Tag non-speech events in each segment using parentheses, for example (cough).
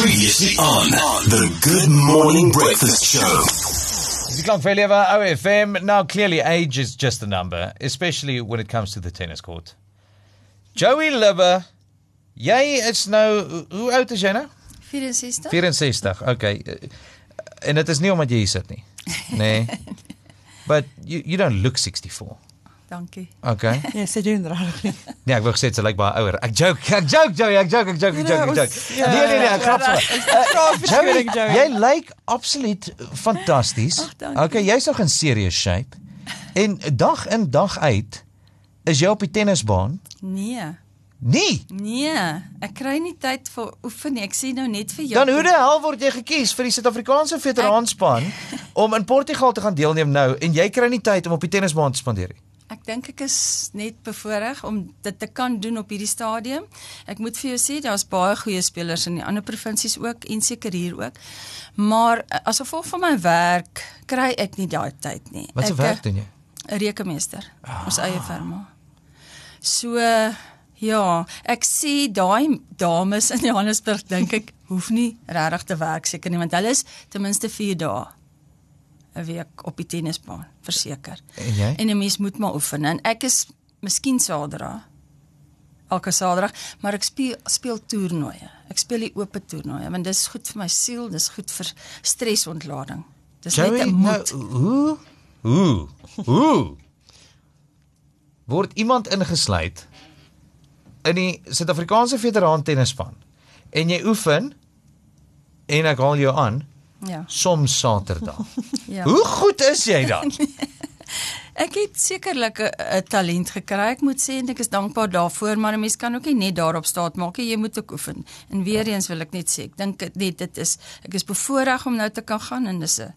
Previously on the Good Morning Breakfast Show. Dis die klank van lewe ou FM. Now clearly age is just a number, especially when it comes to the tennis court. Joey Libber, jy is nou hoe oud is jy nou? 64? 64. Okay. En dit is nie omdat jy hier sit nie. Nee. (laughs) But you you don't look 64. Dankie. Okay. (laughs) Ja, sy doen reg nie. Nee, ek wou gesê sy lyk baie ouer. Ek joke, ek joke Joey, ek joke, ek joke, ek joke, ek joke. Ja, Nee nee nee, ek grap sommer. Joey, Verskoning, Joey. jy lyk absoluut fantasties. Okay, jy's nog in serious shape. En dag in dag uit is jy op die tennisbaan? Nee. Nee. Nee, ek kry nie tyd vir oefen nie. Ek sê nou net vir jou. Dan hoe die hel word jy gekies vir die Suid-Afrikaanse veteranspan om in Portugal te gaan deelneem nou en jy kry nie tyd om op die tennisbaan te spandeer nie. Dink ek is net bevoorreg om dit te kan doen op hierdie stadium. Ek moet vir jou sê daar's baie goeie spelers in die ander provinsies ook en seker hier ook. Maar eh, as gevolg van my werk kry ek nie daai tyd nie. Wat se werk eh, doen jy? 'n Rekenmeester. Ons eie firma. So ja, ek sien daai dames in Johannesburg dink ek hoef nie regtig te werk seker nie want hulle is ten minste 4 dae 'n week op die tennisbaan, verseker. En jy? En 'n mens moet maar oefen en ek is miskien Saterdag elke Saterdag, maar ek speel speel toernooie. Ek speel die oop toernooie want dis goed vir my siel, dis goed vir stresontlading. Dis net Joey, 'n moed. nou, hoe hoe hoe word iemand ingesluit in die Suid-Afrikaanse veteraan tennisspan en jy oefen en ek haal jou aan Ja. soms Saterdag. (laughs) Ja. Hoe goed is jy dan? (laughs) Ek het sekerlik 'n talent gekry. Ek moet sê en ek is dankbaar daarvoor, maar 'n mens kan ook nie net daarop staat maak nie. Jy moet ook oefen. En weer eens wil ek net sê, ek dink net dit is ek is bevoorreg om nou te kan gaan en dis 'n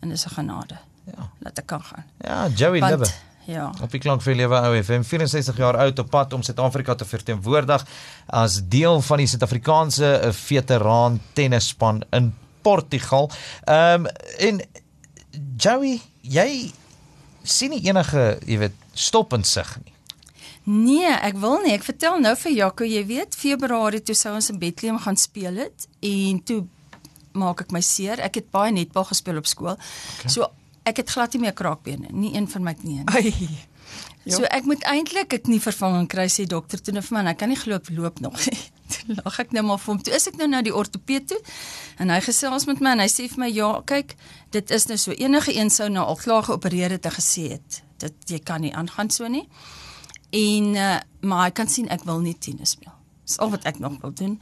en dis 'n genade. Ja. Dat ek kan gaan. Ja, Joey Libbe. Ja. Op die klank vir lewe ou FM 64 jaar oud op pad om Suid-Afrika te verteenwoordig as deel van die Suid-Afrikaanse eh, veteraan tennisspan in Portugal. Ehm um, en Joey, jy sien nie enige, jy weet, stop in sig nie. Nee, ek wil nie. Ek vertel nou vir Jaco, jy weet, Februarie toe sou ons in Bethlehem gaan speel het en toe maak ek my seer. Ek het baie netbal gespeel op skool. Okay. So ek het glad nie meer kraakbene, nie een van my knieë nie. Ai. So ek moet eintlik ek nie vervanging kry sê dokter toe nou vir my, ek kan nie glo ek loop nog nie. (laughs) Toe lag ek nou maar vir hom. Toe is ek nou na die ortoped toe en hy gesels met my en hy sê vir my ja, kyk, dit is nou so enige een sou nou al klaar geopereer het en gesê het dit jy kan nie aangaan so nie. En uh, maar hy kan sien ek wil nie tennis speel. Dis al wat ek nog wil doen.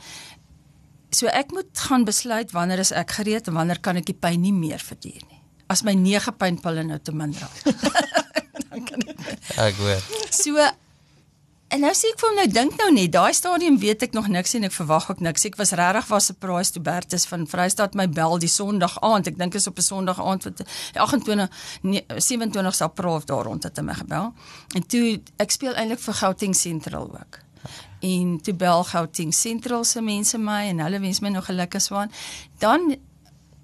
So ek moet gaan besluit wanneer is ek gereed en wanneer kan ek die pyn nie meer verduur nie. As my 9 pynpille nou te min raak. (laughs) Ek hoor. So en nou sê ek vir hom nou dink nou net, daai stadium weet ek nog niks en ek verwag ook niks. Ek was regtig was surprised toe Bertus van Vrystaat my bel die Sondag aand. Ek dink is op 'n Sondag aand wat die 28 nee, 27 April of daar rond het hy my gebel. En toe ek speel eintlik vir Gauteng Central ook. En toe bel Gauteng Central se mense my en hulle wens my nog geluk en swaan. Dan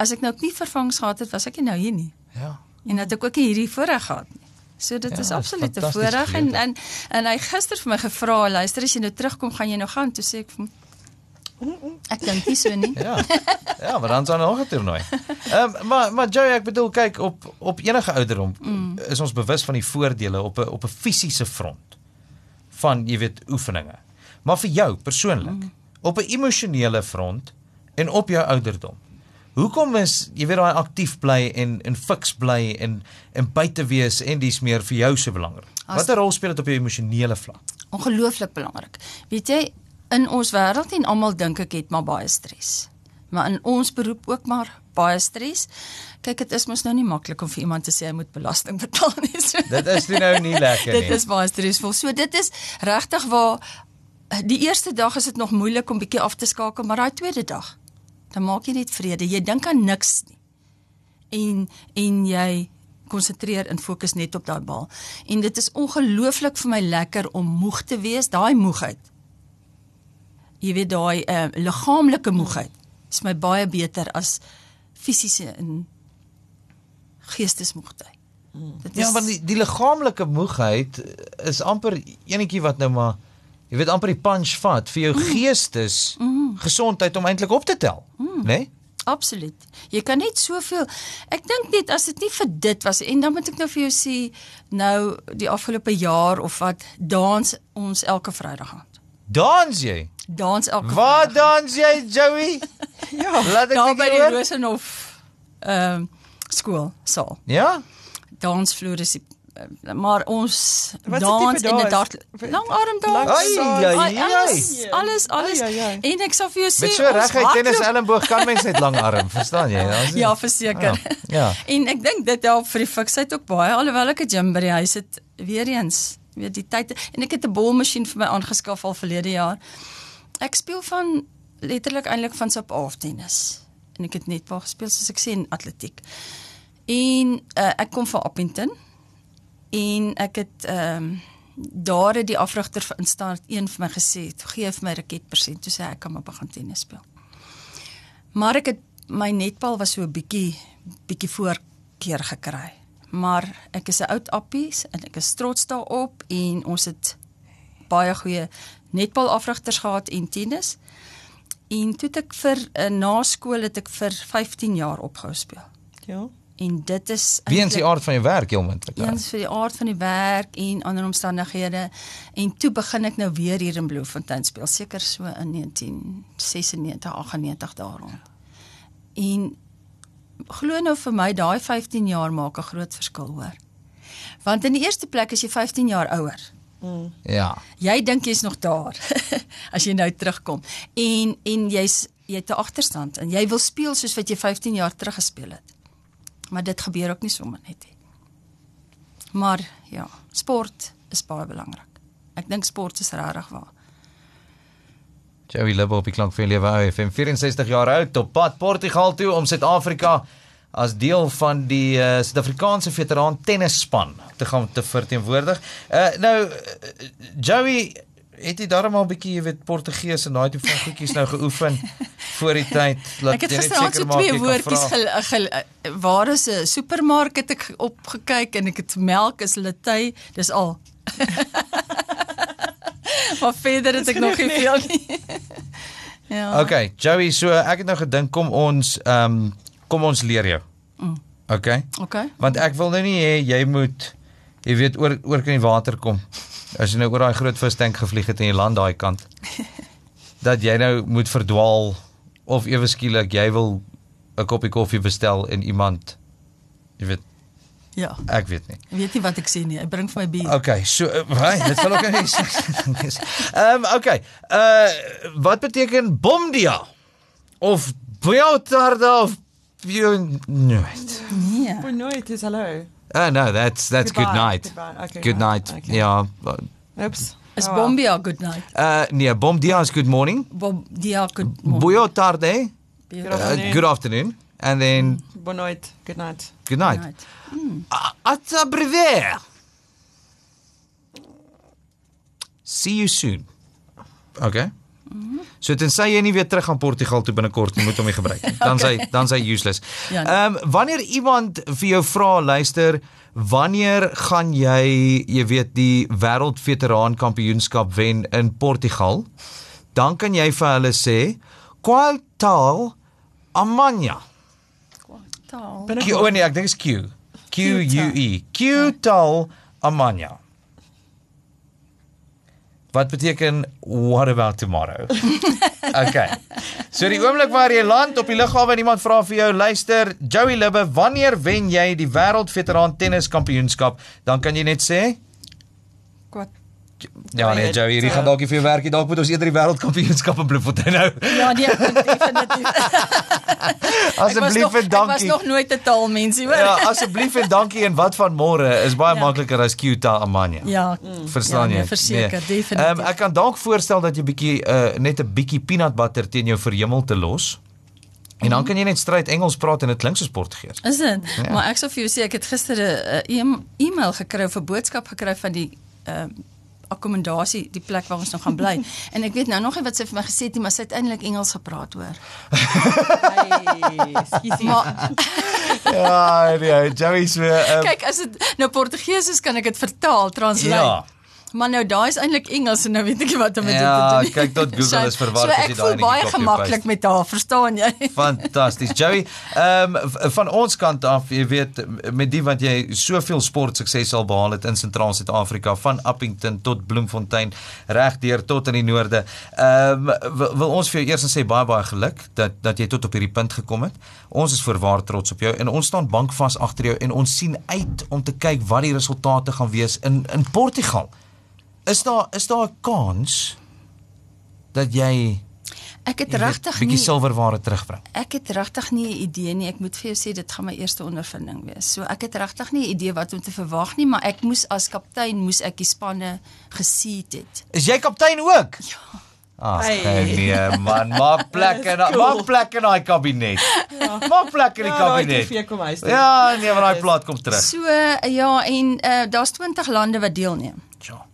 as ek nou nie vervangs gehad het, was ek nie nou hier nie. Ja. En dat ek ook nie hierdie voorreg gehad nie. So dit Ja, ja, is absoluut 'n voorreg en, geleentheid. en en hy gister vir my gevra, luister as jy nou terugkom, gaan jy nou gaan? Toe sê ek vir hom Ek dink nie so nie. (laughs) Ja. Ja, maar dan sal nog 'n toernooi. Ehm um, maar maar Joey, ek bedoel kyk op op enige ouderdom mm. is ons bewus van die voordele op 'n op 'n fisiese front van jy weet oefeninge. Maar vir jou persoonlik mm. op 'n emosionele front en op jou ouderdom. Hoekom is jy weet daai aktief bly en en fiks bly en en buite wees en dis meer vir jou so belangrik? Watter rol speel dit op jou emosionele vlak? Ongelooflik belangrik. Weet jy, in ons wêreld en almal dink ek het maar baie stres. Maar in ons beroep ook maar baie stres. Kyk, dit is mos nou nie maklik om vir iemand te sê hy moet belasting (laughs) betaal nie. So. Dit is nie nou nie lekker nie. Dit is baie stresvol. So dit is regtig waar die eerste dag is dit nog moeilik om bietjie af te skakel, maar daai tweede dag dan maak jy net vrede. Jy dink aan niks nie. En en jy konsentreer en fokus net op daai bal. En dit is ongelooflik vir my lekker om moeg te wees, daai moegheid. Jy weet daai uh, liggaamlike moegheid is my baie beter as fisiese en geestesmoegheid. Dit Ja, want die, die liggaamlike moegheid is amper enetjie wat nou maar jy weet amper die punch vat vir jou geestes. Mm. Mm. gesondheid om eintlik op te tel, mm. né? Nee? Absoluut. Jy kan net soveel. Ek dink net as dit nie vir dit was en dan moet ek nou vir jou sê nou die afgelope jaar of wat dans ons elke Vrydag aan. Dans jy? Dans elke Waar Vrydag. dans jy, Joey? (laughs) Ja. Laat ek Daar by die. Rosenhof ehm um, skool saal. Ja? Dansvloer is die maar ons dans in 'n langarm dans. Ai, ai, Ai, alles alles alles Ai, ai, ai. en ek sal vir jou sê Met so reguit tennis elmboog kan mens net lang arm, (laughs) verstaan jy? Is- Ja, verseker. Ja, ja. En ek dink dit help vir die fiksheid ook baie alhoewel ek 'n gym by die huis het weer eens weet die tyd en ek het 'n bolmasjien vir my aangeskaf al verlede jaar. Ek speel van letterlik eintlik van sub af tennis. En ek het net waar gespeel soos ek sê in atletiek. En uh, ek kom van Appington en ek het ehm um, daar het die afrigter in staat een vir my gesê, "Gee vir my raketpersent." Toe sê hy, ek kan maar begin tennis speel. Maar ek het my netbal was so 'n bietjie bietjie voorkeur gekry. Maar ek is 'n oud appies en ek is trots daarop en ons het baie goeie netbal afrigters gehad en tennis. En toe het ek vir uh, na skool het ek vir 15 jaar opgehou speel. Ja. En dit is Weens die eintlik- aard van jou werk, heel moontlik. ja. Eens vir die aard van die werk en ander omstandighede en toe begin ek nou weer hier in Bloemfontein speel seker so in 1996 98 daarom. En glo nou vir my daai 15 jaar maak 'n groot verskil hoor. Want in die eerste plek is jy 15 jaar ouer. Ja. Jy dink jy's nog daar (laughs) as jy nou terugkom. En en jy's jy het 'n agterstand en jy wil speel soos wat jy 15 jaar terug gespeel het. Maar dit gebeur ook nie sommer net nie. Maar ja, sport is baie belangrik. Ek dink sport is regtig waar. Joey Libbe op die klank van lewe FM 64 jaar oud op pad Portugal toe om Suid-Afrika as deel van die uh, Suid-Afrikaanse veteraan tennisspan te gaan te verteenwoordig. Uh nou uh, Joey het jy darm al 'n bietjie, jy weet, Portugees en daai tipe van goedjies nou geoefen voor die tyd. Laat Ek het jy net so seker maak twee jy kan woordjies gel, gel, eh, waar is 'n supermark het ek opgekyk en ek het melk is latay, dis al. (laughs) maar verder het ek nog nie veel nie. (laughs) ja. Okay, Joey, so ek het nou gedink kom ons ehm um, kom ons leer jou. Mm. Okay? Okay. Want ek wil nou nie hê jy moet jy weet oor oor kan die water kom. As jy nou oor daai groot vistank gevlieg het en jy land daai kant. (laughs) dat jy nou moet verdwaal of ewe skielik jy wil 'n koppie koffie bestel en iemand jy weet Ja. ek weet nie. Weet nie wat ek sê nie. Ek bring vir my bier. Okay, so uh, right, dit sal ook nie. (laughs) Ehm okay. Uh wat beteken bomdia? Of biotarda of bio nooit. Nee. Voor nooit is hallo. Uh no, that's that's good Goodbye, night. goodbye, okay, good right, night. okay. Ja. Oeps. Is Oh, well. Bombia good night. Uh nee, bomdia is good morning. Bob dia good morning. Buio tarde, Good uh, afternoon. good afternoon. And then Voor nooit. Good night. good night. night. A- At a brevet. See you soon. Okay. So tensy jy nie weer terug gaan Portugal toe binnekort nie, moet hom nie gebruik nie. Dan sy (laughs) dan sy useless. Ja, Ehm nee. um, wanneer iemand vir jou vra, luister, wanneer gaan jy, jy weet, die wêreldveteraan kampioenskap wen in Portugal? Dan kan jy vir hulle sê, "Qual tal amanhã?" Taal. Q, oh nee, ek dink is Q. Q U E. Q tal amanhã. Wat beteken what about tomorrow? (laughs) okay. So die oomblik waar jy land op die lughawe en iemand vra vir jou, luister, Joey Libbe, wanneer wen jy die wêreldveteraan tenniskampioenskap? Dan kan jy net sê. Ja nee, het, Joey, hierdie uh, gaan dalk nie vir jou werk nie. Dalk moet ons eerder die wêreldkampioenskap in Bloemfontein hou. Ja, nee, definitief. Asseblief (laughs) (laughs) en Ek was dankie. nog nooit 'n taalmensie, hoor. Ja, asseblief en dankie en wat van môre is baie Ja. makliker as Q tal amanhã. Ja. Verstaan ja, jy? Nee, verseker, definitief. Ehm ek kan dalk voorstel dat jy bietjie uh, net 'n bietjie peanut butter teen jou verhemel te los. En dan kan jy net stryd Engels praat en dit klink soos Portugees. Is dit? Ja. Maar ek sou vir jou sê ek het gister 'n e e-mail gekry of 'n boodskap gekry van die ehm uh, akkommodasie, die plek waar ons nou gaan bly. (laughs) en ek weet nou nog nie wat sy vir my gesê het nie, maar sy het eintlik Engels gepraat hoor. Hey. Maar (laughs) ja, nee, Joey so uh, kyk, as dit nou Portugees is, kan ek dit vertaal, translate. Ja. Maar nou daai is eintlik Engels en nou weet ek nie wat om met Ja, dit te doen. kyk, tot Google is verward so, as so jy ek daai voel enetjie baie copy gemaklik paste. met haar, verstaan jy? (laughs) Fantasties. Joey, ehm um, van ons kant af, jy weet met die wat jy soveel sportsukses al behaal het in sentraal Suid-Afrika van Appington tot Bloemfontein regdeur tot in die noorde. Ehm um, wil, ons vir jou eers sê baie baie geluk dat dat jy tot op hierdie punt gekom het. Ons is voorwaar trots op jou en ons staan bankvas agter jou en ons sien uit om te kyk wat die resultate gaan wees in in Portugal. Is daar is daar 'n kans dat jy Ek het regtig bietjie nie silwerware terugbring? ek het regtig nie 'n idee nie. Ek moet vir jou sê dit gaan my eerste ondervinding wees. So ek het regtig nie 'n idee wat om te verwag nie, maar ek moes as kaptein moes ek die spanne gesien het. Is jy kaptein ook? Ja. Ag Hey. nee man, (laughs) maak plek in Cool. maak plek in daai kabinet. Maak plek in die Ja, kabinet. TV kom huis toe. Ja, nee, want daai plaat kom terug. So ja, en uh, daar's 20 lande wat deelneem. Ja.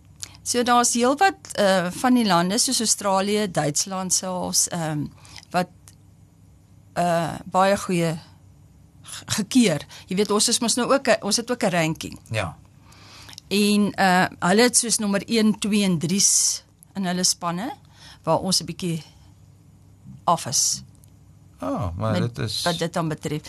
So daar's heelwat uh van die lande soos Australië, Duitsland selfs ehm um, wat uh baie goeie gekeer. Jy weet ons is mos nou ook ons het ook 'n ranking. Ja. En uh hulle het soos nommer 1, 2 en 3's in hulle spanne waar ons 'n bietjie af is Ah, oh, maar met, dit is wat dit dan betref.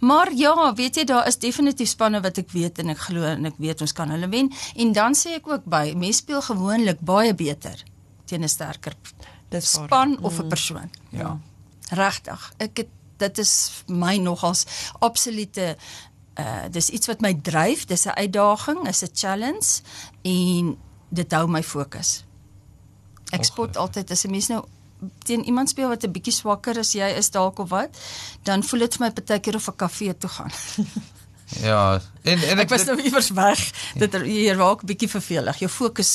Maar ja, weet jy daar is definitief spanne wat ek weet en ek glo en ek weet ons kan hulle wen en dan sê ek ook by mense speel gewoonlik baie beter teen 'n sterker Dis waar. span of 'n persoon. ja. Regtig. Ek het dit is my nogals absolute uh dis iets wat my dryf, dis 'n uitdaging, is 'n challenge en dit hou my fokus. Ek spot altyd as 'n mens nou teen iemand speel wat 'n bietjie swakker as jy is dalk of wat, dan voel dit vir my partykeer of 'n kafee toe gaan. (laughs) Ja. En en Ek was nou iewers weg. Dit hier raak bietjie vervelig. Jou fokus,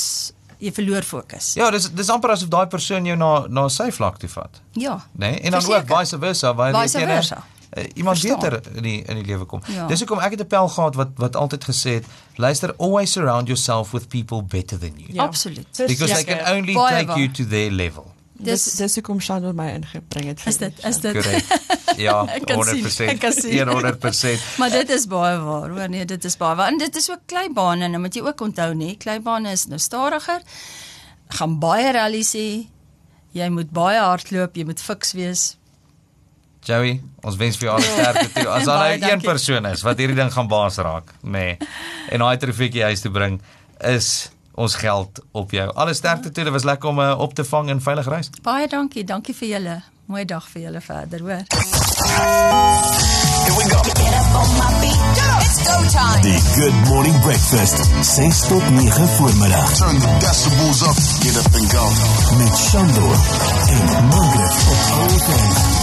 jy verloor fokus. Ja, dis dis amper asof daai persoon jou na na sy vlak toe vat, Ja. nê? Nee? En dan Verseker. ook vice versa, waar jy Vice teen 'n- versa. uh, iemand Verstaan. beter in die in die lewe kom. Ja. Dis hoekom ek het 'n pel gehad wat wat altyd gesê het, luister, always surround yourself with people better than you. Ja. Absoluut. Because they seker. can only Baie take waar. you to their level. Dis Dis hoekom Shandor my ingebring het. vir is dit die is dit Korrek. Ja, (laughs) Ek kan sien, 100%. ek kan sien. 100%. (laughs) Maar dit is baie waar. Hoor nee, dit is baie waar. En dit is ook kleibane. Nou moet jy ook onthou nê, kleibane is nou stadiger. Gaan baie rallies hê. Jy moet baie hardloop, jy moet fiks wees. Joey, ons wens vir jou alle sterkte toe. As daar Baie nou een dankie. persoon is wat hierdie ding gaan baas raak, nê. Nee, en daai trofeetjie huis toe bring, is ons geld op jou. Alle sterkte toe. Dit was lekker om uh, op te vang en veilig reis. Baie dankie. Dankie vir julle. Mooi dag vir julle verder, hoor. Here we go. Get up on my feet. It's go time. The Good Morning Breakfast. 6 tot 9 voormiddag. Turn the decibels up. Get up and go. Met Shandor en Margaret op All FM.